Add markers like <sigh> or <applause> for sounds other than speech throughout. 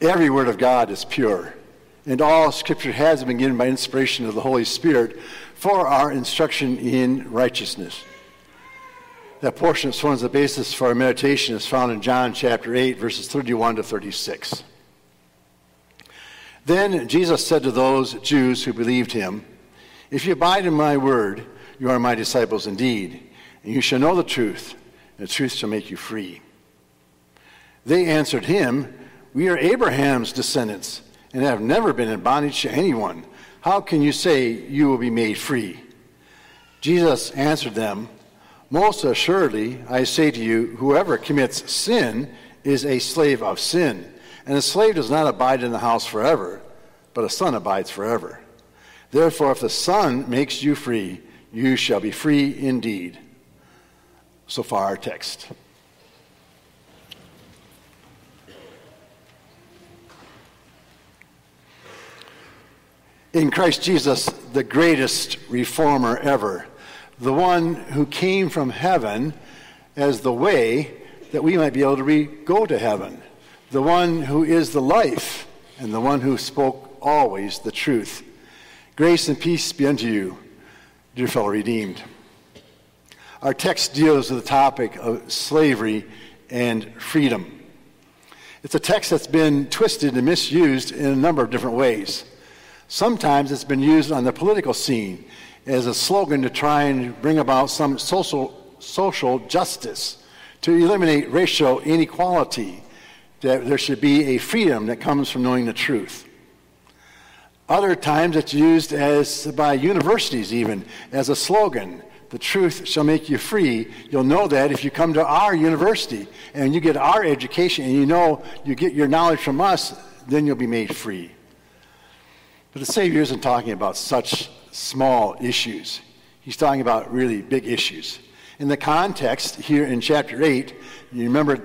Every word of God is pure, and all Scripture has been given by inspiration of the Holy Spirit for our instruction in righteousness. That portion that forms the basis for our meditation is found in John chapter 8, verses 31 to 36. Then Jesus said to those Jews who believed him, If you abide in my word, you are my disciples indeed, and you shall know the truth, and the truth shall make you free. They answered him, We are Abraham's descendants, and have never been in bondage to anyone. How can you say you will be made free? Jesus answered them, Most assuredly, I say to you, whoever commits sin is a slave of sin. And a slave does not abide in the house forever, but a son abides forever. Therefore, if the Son makes you free, you shall be free indeed. So far, our text. In Christ Jesus, the greatest reformer ever, the one who came from heaven as the way that we might be able to re- go to heaven, the one who is the life, and the one who spoke always the truth. Grace and peace be unto you, dear fellow redeemed. Our text deals with the topic of slavery and freedom. It's a text that's been twisted and misused in a number of different ways. Sometimes it's been used on the political scene as a slogan to try and bring about some social, social justice, to eliminate racial inequality, that there should be a freedom that comes from knowing the truth. Other times it's used as by universities even as a slogan. The truth shall make you free. You'll know that if you come to our university and you get our education and you know you get your knowledge from us, then you'll be made free. But the Savior isn't talking about such small issues. He's talking about really big issues. In the context here in chapter 8, you remember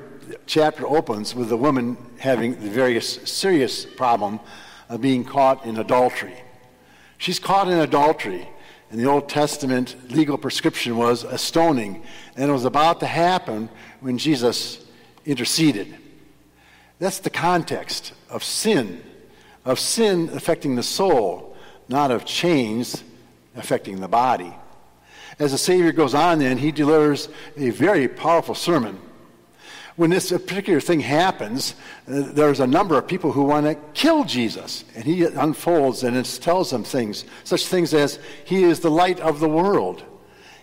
chapter opens with the woman having the very serious problem of being caught in adultery. She's caught in adultery. And the Old Testament legal prescription was a stoning. And it was about to happen when Jesus interceded. That's the context of sin of sin affecting the soul, not of chains affecting the body. As the Savior goes on, then, he delivers a very powerful sermon. When this particular thing happens, uh, there's a number of people who want to kill Jesus. And he unfolds and tells them things, such things as, He is the light of the world.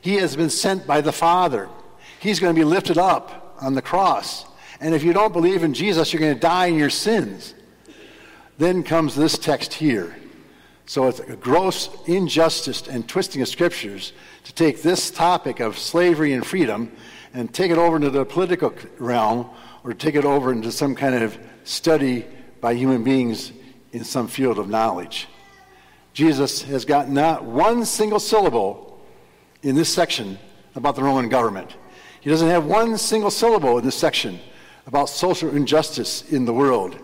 He has been sent by the Father. He's going to be lifted up on the cross. And if you don't believe in Jesus, you're going to die in your sins. Then comes this text here. So it's a gross injustice and twisting of scriptures to take this topic of slavery and freedom and take it over into the political realm or take it over into some kind of study by human beings in some field of knowledge. Jesus has got not one single syllable in this section about the Roman government. He doesn't have one single syllable in this section about social injustice in the world.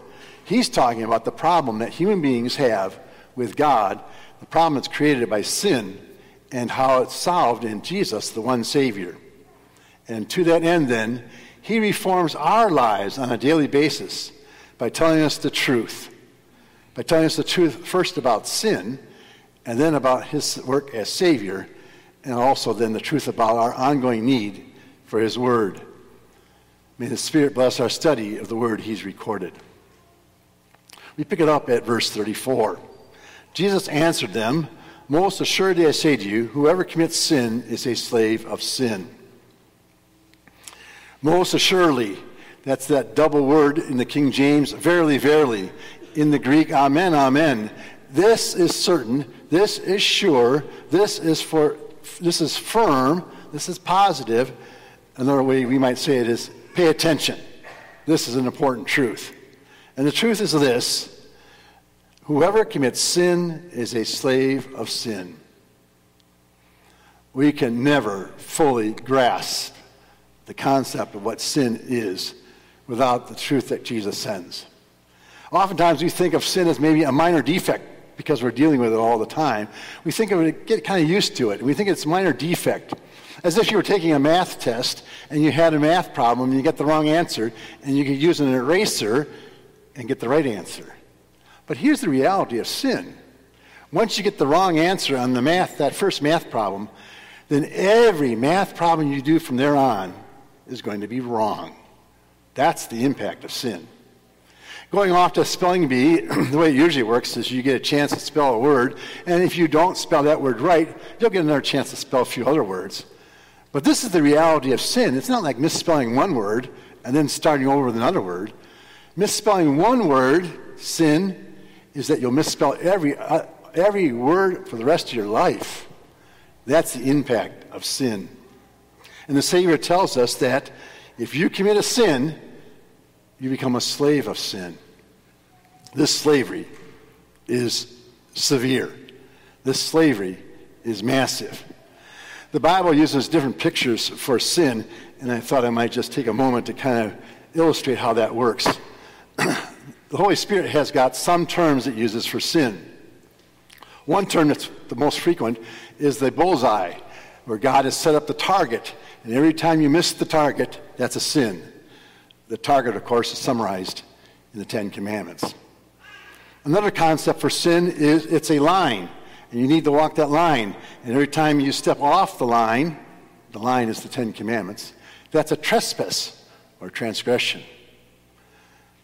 He's talking about the problem that human beings have with God, the problem that's created by sin, and how it's solved in Jesus, the one Savior. And to that end, then, he reforms our lives on a daily basis by telling us the truth. By telling us the truth first about sin, and then about his work as Savior, and also then the truth about our ongoing need for his word. May the Spirit bless our study of the word he's recorded. We pick it up at verse 34. Jesus answered them, Most assuredly I say to you, whoever commits sin is a slave of sin. Most assuredly, that's that double word in the King James, verily, verily. In the Greek, amen, amen. This is certain, this is sure, this is for this is firm, this is positive. Another way we might say it is pay attention. This is an important truth. And the truth is this whoever commits sin is a slave of sin. We can never fully grasp the concept of what sin is without the truth that Jesus sends. Oftentimes we think of sin as maybe a minor defect because we're dealing with it all the time. We think of it, get kind of used to it. We think it's a minor defect. As if you were taking a math test and you had a math problem and you get the wrong answer and you could use an eraser and get the right answer. But here's the reality of sin. Once you get the wrong answer on the math, that first math problem, then every math problem you do from there on is going to be wrong. That's the impact of sin. Going off to spelling bee, <clears throat> the way it usually works is you get a chance to spell a word, and if you don't spell that word right, you'll get another chance to spell a few other words. But this is the reality of sin. It's not like misspelling one word and then starting over with another word. Misspelling one word, sin, is that you'll misspell every, uh, every word for the rest of your life. That's the impact of sin. And the Savior tells us that if you commit a sin, you become a slave of sin. This slavery is severe. This slavery is massive. The Bible uses different pictures for sin, and I thought I might just take a moment to kind of illustrate how that works. The Holy Spirit has got some terms it uses for sin. One term that's the most frequent is the bullseye, where God has set up the target, and every time you miss the target, that's a sin. The target, of course, is summarized in the Ten Commandments. Another concept for sin is it's a line, and you need to walk that line. And every time you step off the line, the line is the Ten Commandments, that's a trespass or transgression.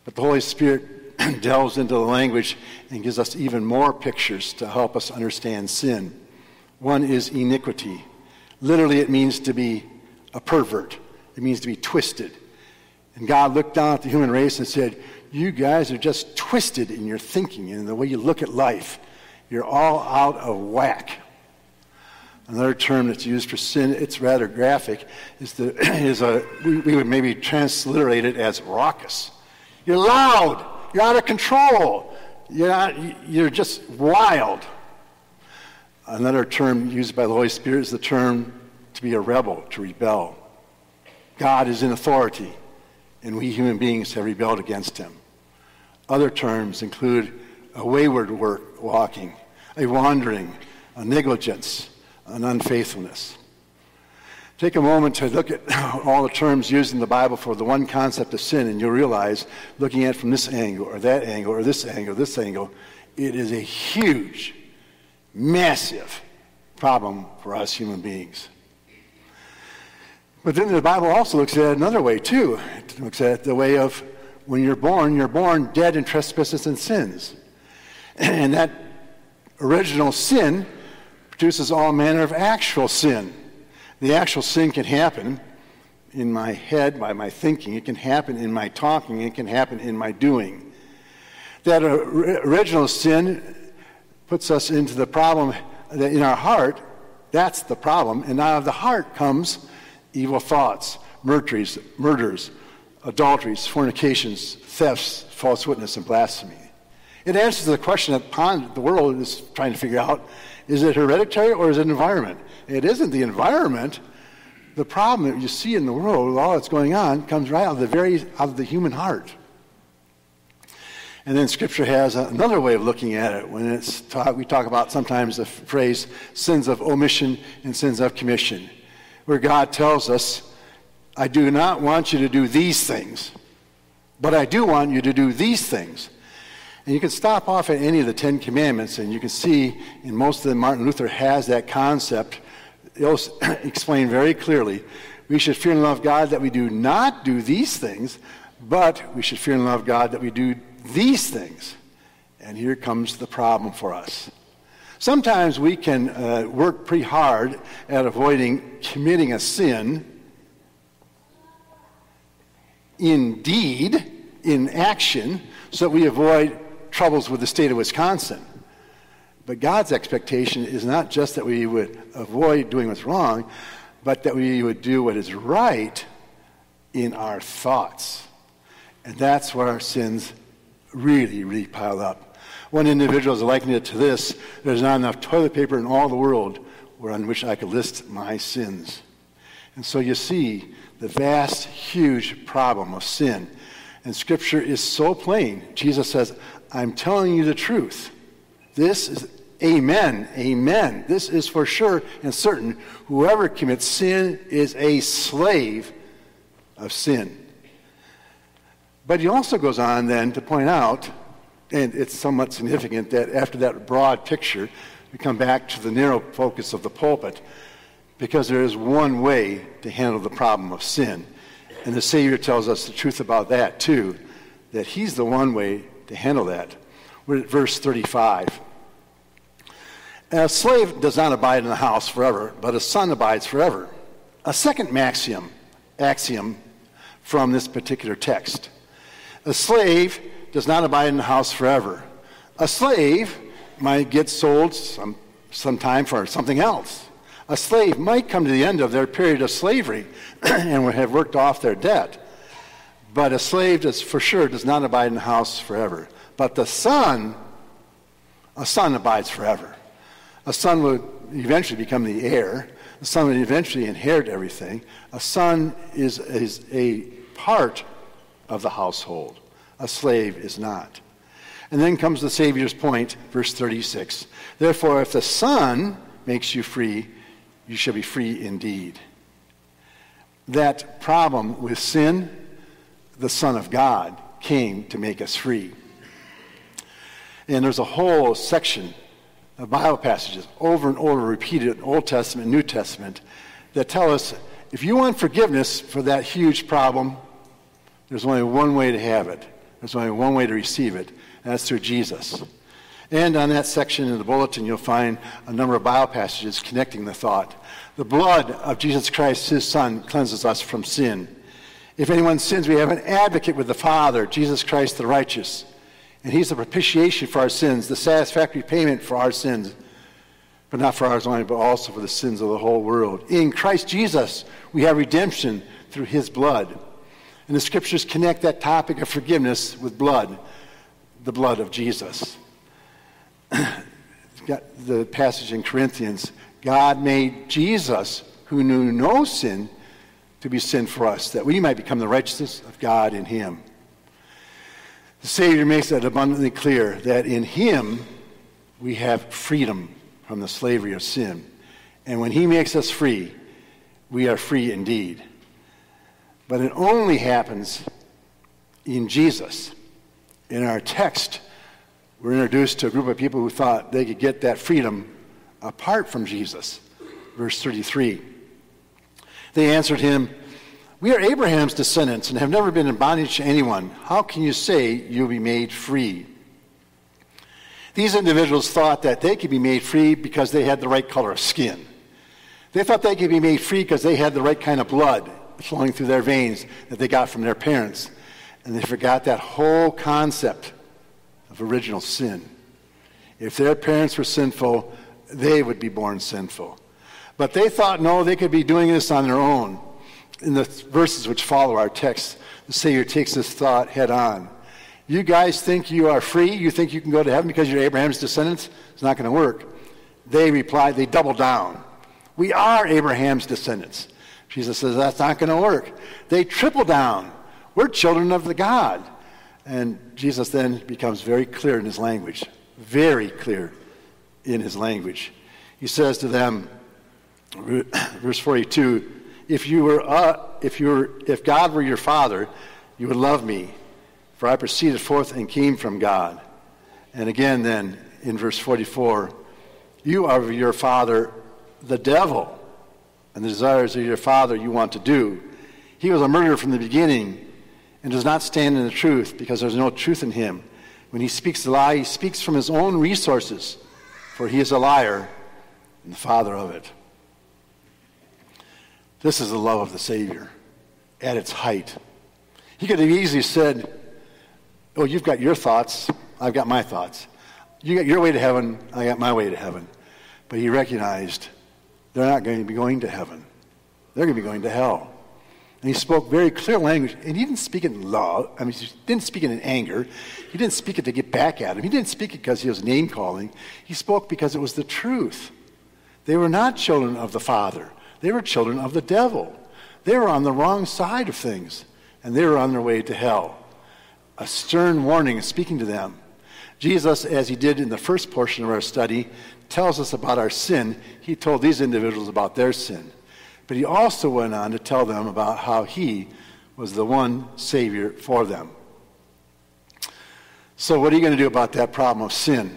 But the Holy Spirit <clears throat> delves into the language and gives us even more pictures to help us understand sin. One is iniquity. Literally, it means to be a pervert, it means to be twisted. And God looked down at the human race and said, You guys are just twisted in your thinking and in the way you look at life. You're all out of whack. Another term that's used for sin, it's rather graphic, is, the, <clears throat> is a, we, we would maybe transliterate it as raucous. You're loud. You're out of control. You're, not, you're just wild. Another term used by the Holy Spirit is the term to be a rebel, to rebel. God is in authority and we human beings have rebelled against him. Other terms include a wayward work, walking, a wandering, a negligence, an unfaithfulness. Take a moment to look at <laughs> all the terms used in the Bible for the one concept of sin, and you'll realize, looking at it from this angle, or that angle, or this angle, this angle, it is a huge, massive problem for us human beings. But then the Bible also looks at it another way, too. It looks at it the way of when you're born, you're born dead in trespasses and sins. <clears throat> And that original sin produces all manner of actual sin. The actual sin can happen in my head by my thinking, it can happen in my talking, it can happen in my doing. That original sin puts us into the problem that in our heart, that's the problem. And out of the heart comes evil thoughts, murders, murders, adulteries, fornications, thefts, false witness, and blasphemy. It answers the question that the world is trying to figure out is it hereditary or is it environment? It isn't the environment. The problem that you see in the world, all that's going on, comes right out of the very out of the human heart. And then Scripture has another way of looking at it. When it's talk, we talk about sometimes the phrase sins of omission and sins of commission where God tells us, I do not want you to do these things, but I do want you to do these things. And you can stop off at any of the Ten Commandments, and you can see in most of them, Martin Luther has that concept <clears throat> explained very clearly. We should fear and love God that we do not do these things, but we should fear and love God that we do these things. And here comes the problem for us. Sometimes we can uh, work pretty hard at avoiding committing a sin. in deed, in action, so that we avoid troubles with the state of Wisconsin. But God's expectation is not just that we would avoid doing what's wrong, but that we would do what is right in our thoughts. And that's where our sins really, really pile up. One individual is likening it to this there's not enough toilet paper in all the world on which I could list my sins. And so you see the vast, huge problem of sin. And Scripture is so plain. Jesus says, I'm telling you the truth. This is amen, amen. This is for sure and certain. Whoever commits sin is a slave of sin. But he also goes on then to point out, and it's somewhat significant that after that broad picture, we come back to the narrow focus of the pulpit because there is one way to handle the problem of sin. And the Savior tells us the truth about that too, that He's the one way to handle that. We're at verse 35. A slave does not abide in the house forever, but a son abides forever. A second maxium, axiom from this particular text. A slave does not abide in the house forever. A slave might get sold some, sometime for something else. A slave might come to the end of their period of slavery <clears throat> and would have worked off their debt. But a slave does, for sure does not abide in the house forever. But the son, a son abides forever. A son would eventually become the heir. The son would eventually inherit everything. A son is, is a part of the household. A slave is not. And then comes the Savior's point, verse 36. Therefore, if the Son makes you free, you shall be free indeed. That problem with sin, the Son of God came to make us free. And there's a whole section of Bible passages over and over repeated in Old Testament New Testament that tell us if you want forgiveness for that huge problem, there's only one way to have it. There's only one way to receive it, and that's through Jesus. And on that section in the bulletin, you'll find a number of Bible passages connecting the thought. The blood of Jesus Christ, his Son, cleanses us from sin. If anyone sins, we have an advocate with the Father, Jesus Christ the righteous. And he's the propitiation for our sins, the satisfactory payment for our sins, but not for ours only, but also for the sins of the whole world. In Christ Jesus, we have redemption through his blood. And the scriptures connect that topic of forgiveness with blood, the blood of Jesus. <clears throat> the passage in Corinthians God made Jesus, who knew no sin, to be sin for us, that we might become the righteousness of God in him. The Savior makes that abundantly clear that in Him we have freedom from the slavery of sin. And when He makes us free, we are free indeed. But it only happens in Jesus. In our text, we're introduced to a group of people who thought they could get that freedom apart from Jesus. Verse 33. They answered him, we are Abraham's descendants and have never been in bondage to anyone. How can you say you'll be made free? These individuals thought that they could be made free because they had the right color of skin. They thought they could be made free because they had the right kind of blood flowing through their veins that they got from their parents. And they forgot that whole concept of original sin. If their parents were sinful, they would be born sinful. But they thought, no, they could be doing this on their own in the verses which follow our text, the Savior takes this thought head on. You guys think you are free? You think you can go to heaven because you're Abraham's descendants? It's not going to work. They replied, they double down. We are Abraham's descendants. Jesus says, that's not going to work. They triple down. We're children of the God. And Jesus then becomes very clear in his language, very clear in his language. He says to them, <clears throat> verse 42, if you were, uh, if you were, if God were your father, you would love me, for I proceeded forth and came from God. And again, then in verse 44, you are your father, the devil, and the desires of your father you want to do. He was a murderer from the beginning and does not stand in the truth because there's no truth in him. When he speaks a lie, he speaks from his own resources, for he is a liar and the father of it. This is the love of the Savior at its height. He could have easily said, Oh, you've got your thoughts, I've got my thoughts. You got your way to heaven, I got my way to heaven. But he recognized they're not going to be going to heaven, they're going to be going to hell. And he spoke very clear language. And he didn't speak it in love. I mean, he didn't speak it in anger. He didn't speak it to get back at him. He didn't speak it because he was name calling. He spoke because it was the truth. They were not children of the Father. They were children of the devil. They were on the wrong side of things, and they were on their way to hell. A stern warning is speaking to them. Jesus, as he did in the first portion of our study, tells us about our sin. He told these individuals about their sin. But he also went on to tell them about how he was the one Savior for them. So, what are you going to do about that problem of sin?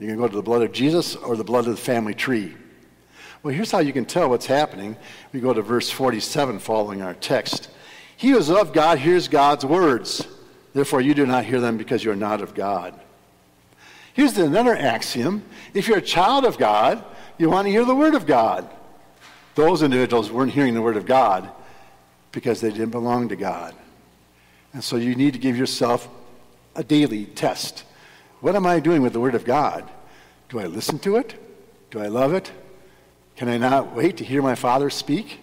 You're going to go to the blood of Jesus or the blood of the family tree? Well, here's how you can tell what's happening. We go to verse 47 following our text. He who is of God hears God's words. Therefore, you do not hear them because you are not of God. Here's another axiom. If you're a child of God, you want to hear the word of God. Those individuals weren't hearing the word of God because they didn't belong to God. And so you need to give yourself a daily test. What am I doing with the word of God? Do I listen to it? Do I love it? Can I not wait to hear my Father speak?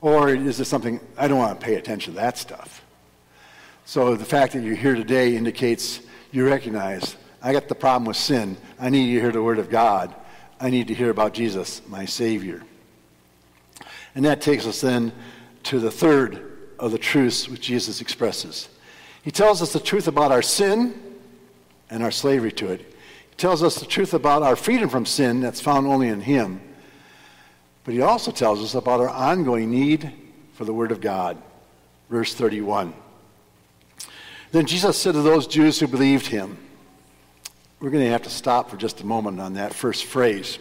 Or is this something I don't want to pay attention to that stuff? So the fact that you're here today indicates you recognize I got the problem with sin. I need to hear the Word of God. I need to hear about Jesus, my Savior. And that takes us then to the third of the truths which Jesus expresses. He tells us the truth about our sin and our slavery to it. He tells us the truth about our freedom from sin that's found only in Him. But he also tells us about our ongoing need for the Word of God. Verse 31. Then Jesus said to those Jews who believed him, we're going to have to stop for just a moment on that first phrase.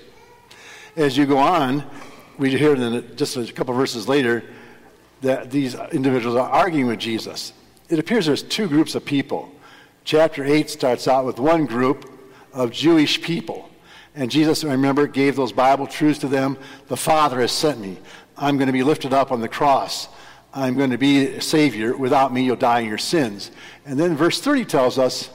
As you go on, we hear just a couple verses later that these individuals are arguing with Jesus. It appears there's two groups of people. Chapter 8 starts out with one group of Jewish people and Jesus, I remember, gave those Bible truths to them. The Father has sent me. I'm going to be lifted up on the cross. I'm going to be a Savior. Without me, you'll die in your sins. And then verse 30 tells us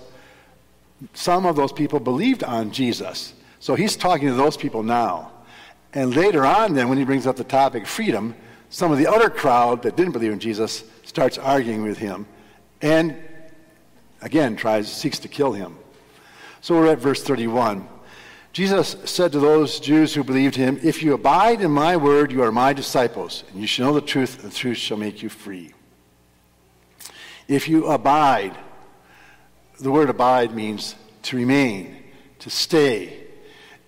some of those people believed on Jesus. So he's talking to those people now. And later on, then, when he brings up the topic freedom, some of the other crowd that didn't believe in Jesus starts arguing with him and again tries seeks to kill him. So we're at verse 31. Jesus said to those Jews who believed him, If you abide in my word, you are my disciples, and you shall know the truth, and the truth shall make you free. If you abide, the word abide means to remain, to stay.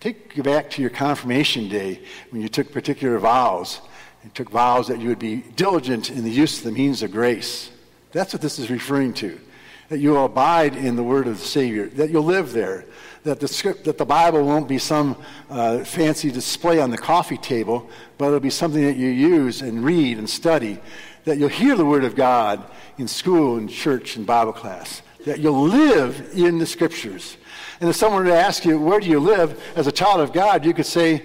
Take you back to your confirmation day when you took particular vows and took vows that you would be diligent in the use of the means of grace. That's what this is referring to. That you will abide in the word of the Savior, that you'll live there, that the script, that the Bible won't be some uh, fancy display on the coffee table, but it'll be something that you use and read and study. That you'll hear the Word of God in school and church and Bible class. That you'll live in the Scriptures. And if someone were to ask you, where do you live as a child of God, you could say,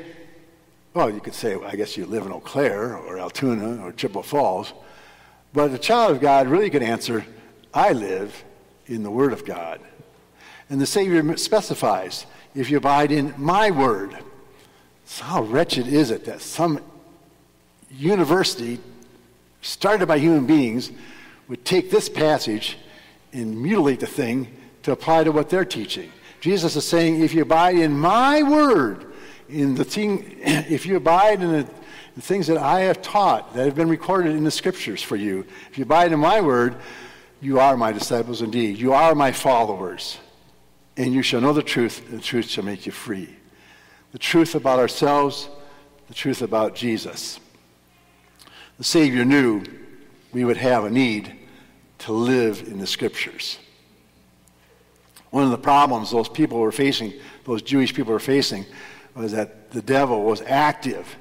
well, you could say, well, I guess you live in Eau Claire or Altoona or Chippewa Falls. But a child of God really could answer, I live in the Word of God. And the Savior specifies, if you abide in my word. So how wretched is it that some university started by human beings would take this passage and mutilate the thing to apply to what they're teaching. Jesus is saying, if you abide in my word, in the thing, <clears throat> if you abide in the, the things that I have taught, that have been recorded in the scriptures for you, if you abide in my word, you are my disciples indeed. You are my followers and you shall know the truth, and the truth shall make you free. The truth about ourselves, the truth about Jesus. The Savior knew we would have a need to live in the Scriptures. One of the problems those people were facing, those Jewish people were facing, was that the devil was active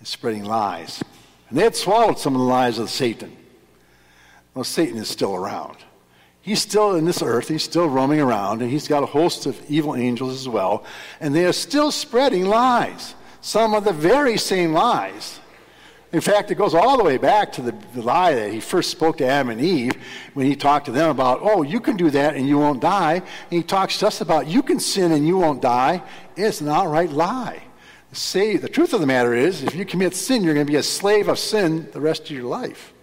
in spreading lies. And they had swallowed some of the lies of Satan. Well, Satan is still around. He's still in this earth, he's still roaming around, and he's got a host of evil angels as well, and they are still spreading lies. Some of the very same lies. In fact, it goes all the way back to the, the, lie that he first spoke to Adam and Eve when he talked to them about, oh, you can do that and you won't die. And he talks to us about, you can sin and you won't die. It's an outright lie. Say, the truth of the matter is, if you commit sin, you're going to be a slave of sin the rest of your life.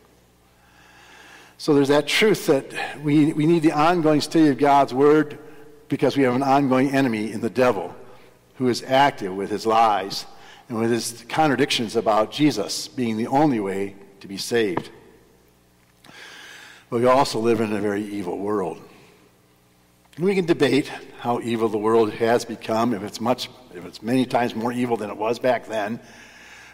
So there's that truth that we, we need the ongoing study of God's Word because we have an ongoing enemy in the devil who is active with his lies and with his contradictions about Jesus being the only way to be saved. But we also live in a very evil world. We can debate how evil the world has become, if it's much, if it's many times more evil than it was back then.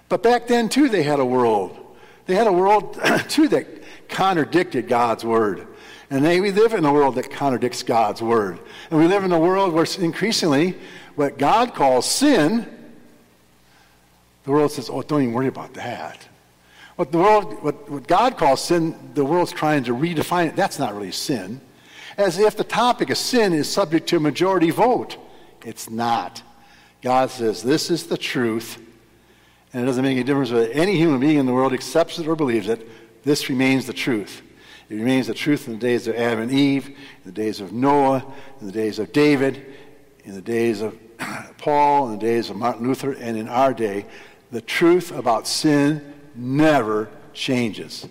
But back then too, they had a world. They had a world <clears throat> too that contradicted God's word. And they, we live in a world that contradicts God's word. And we live in a world where increasingly what God calls sin, the world says, oh, don't even worry about that. What the world, what, what God calls sin, the world's trying to redefine it. That's not really sin. As if the topic of sin is subject to a majority vote. It's not. God says, this is the truth, and it doesn't make any difference whether any human being in the world accepts it or believes it. This remains the truth. It remains the truth in the days of Adam and Eve, in the days of Noah, in the days of David, in the days of <clears throat> Paul, in the days of Martin Luther, and in our day. The truth about sin never changes.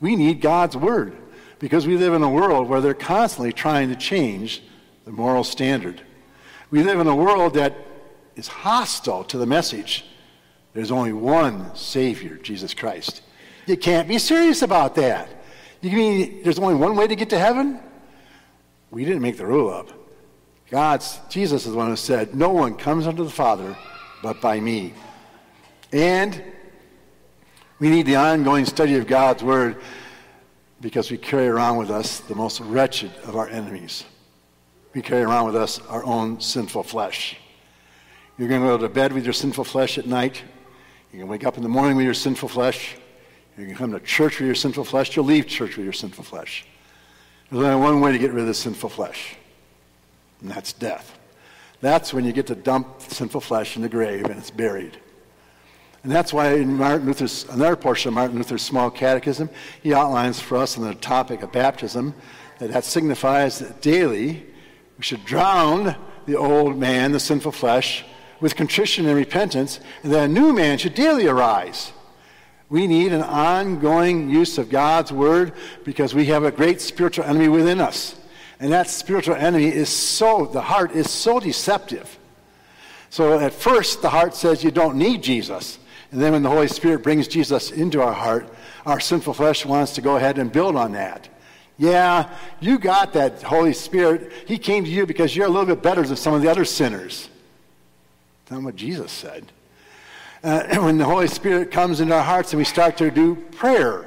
We need God's Word because we live in a world where they're constantly trying to change the moral standard. We live in a world that is hostile to the message. There's only one Savior, Jesus Christ. You can't be serious about that. You mean there's only one way to get to heaven? We didn't make the rule up. God's Jesus is the one who said, No one comes unto the Father but by me. And we need the ongoing study of God's Word because we carry around with us the most wretched of our enemies. We carry around with us our own sinful flesh. You're going to go to bed with your sinful flesh at night. You're going to wake up in the morning with your sinful flesh. Going to come to church with your sinful flesh. You'll leave church with your sinful flesh. There's only one way to get rid of the sinful flesh, and that's death. That's when you get to dump sinful flesh in the grave and it's buried. And that's why in Martin Luther's, another portion of Martin Luther's small catechism, he outlines for us on the topic of baptism that that signifies that daily we should drown the old man, the sinful flesh, with contrition and repentance, and that a new man should daily arise. We need an ongoing use of God's word because we have a great spiritual enemy within us. And that spiritual enemy is so, the heart is so deceptive. So at first, the heart says you don't need Jesus. And then when the Holy Spirit brings Jesus into our heart, our sinful flesh wants to go ahead and build on that. Yeah, you got that Holy Spirit. He came to you because you're a little bit better than some of the other sinners. That's not what Jesus said. Uh, <clears throat> when the Holy Spirit comes into our hearts and we start to do prayer,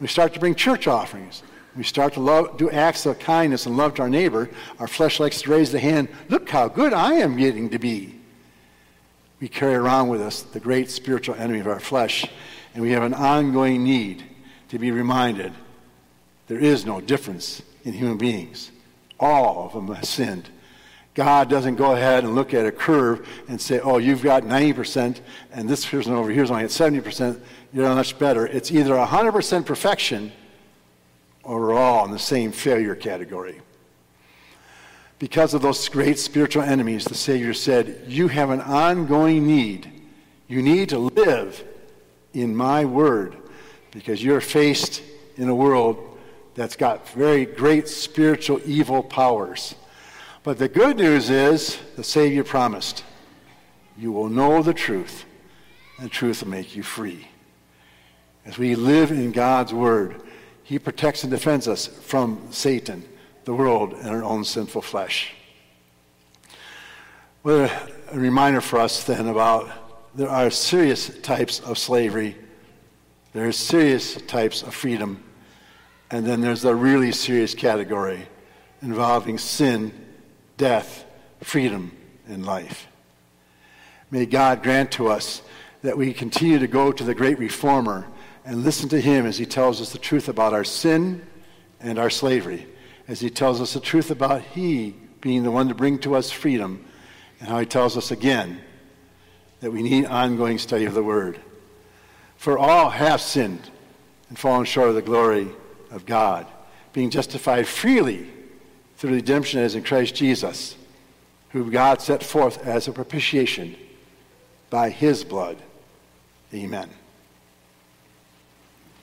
we start to bring church offerings, we start to love, do acts of kindness and love to our neighbor, our flesh likes to raise the hand, look how good I am getting to be. We carry around with us the great spiritual enemy of our flesh, and we have an ongoing need to be reminded there is no difference in human beings. All of them have sinned God doesn't go ahead and look at a curve and say, oh, you've got 90% and this person over here is only at 70%. You're much better. It's either 100% perfection or we're all in the same failure category. Because of those great spiritual enemies, the Savior said, You have an ongoing need. You need to live in my word because you're faced in a world that's got very great spiritual evil powers. But the good news is the Savior promised you will know the truth, and the truth will make you free. As we live in God's Word, He protects and defends us from Satan, the world, and our own sinful flesh. What a reminder for us then about there are serious types of slavery, there are serious types of freedom, and then there's a really serious category involving sin death, freedom, and life. May God grant to us that we continue to go to the great reformer and listen to him as he tells us the truth about our sin and our slavery, as he tells us the truth about he being the one to bring to us freedom, and how he tells us again that we need ongoing study of the word. For all have sinned and fallen short of the glory of God, being justified freely through redemption as in Christ Jesus, who God set forth as a propitiation by his blood. Amen.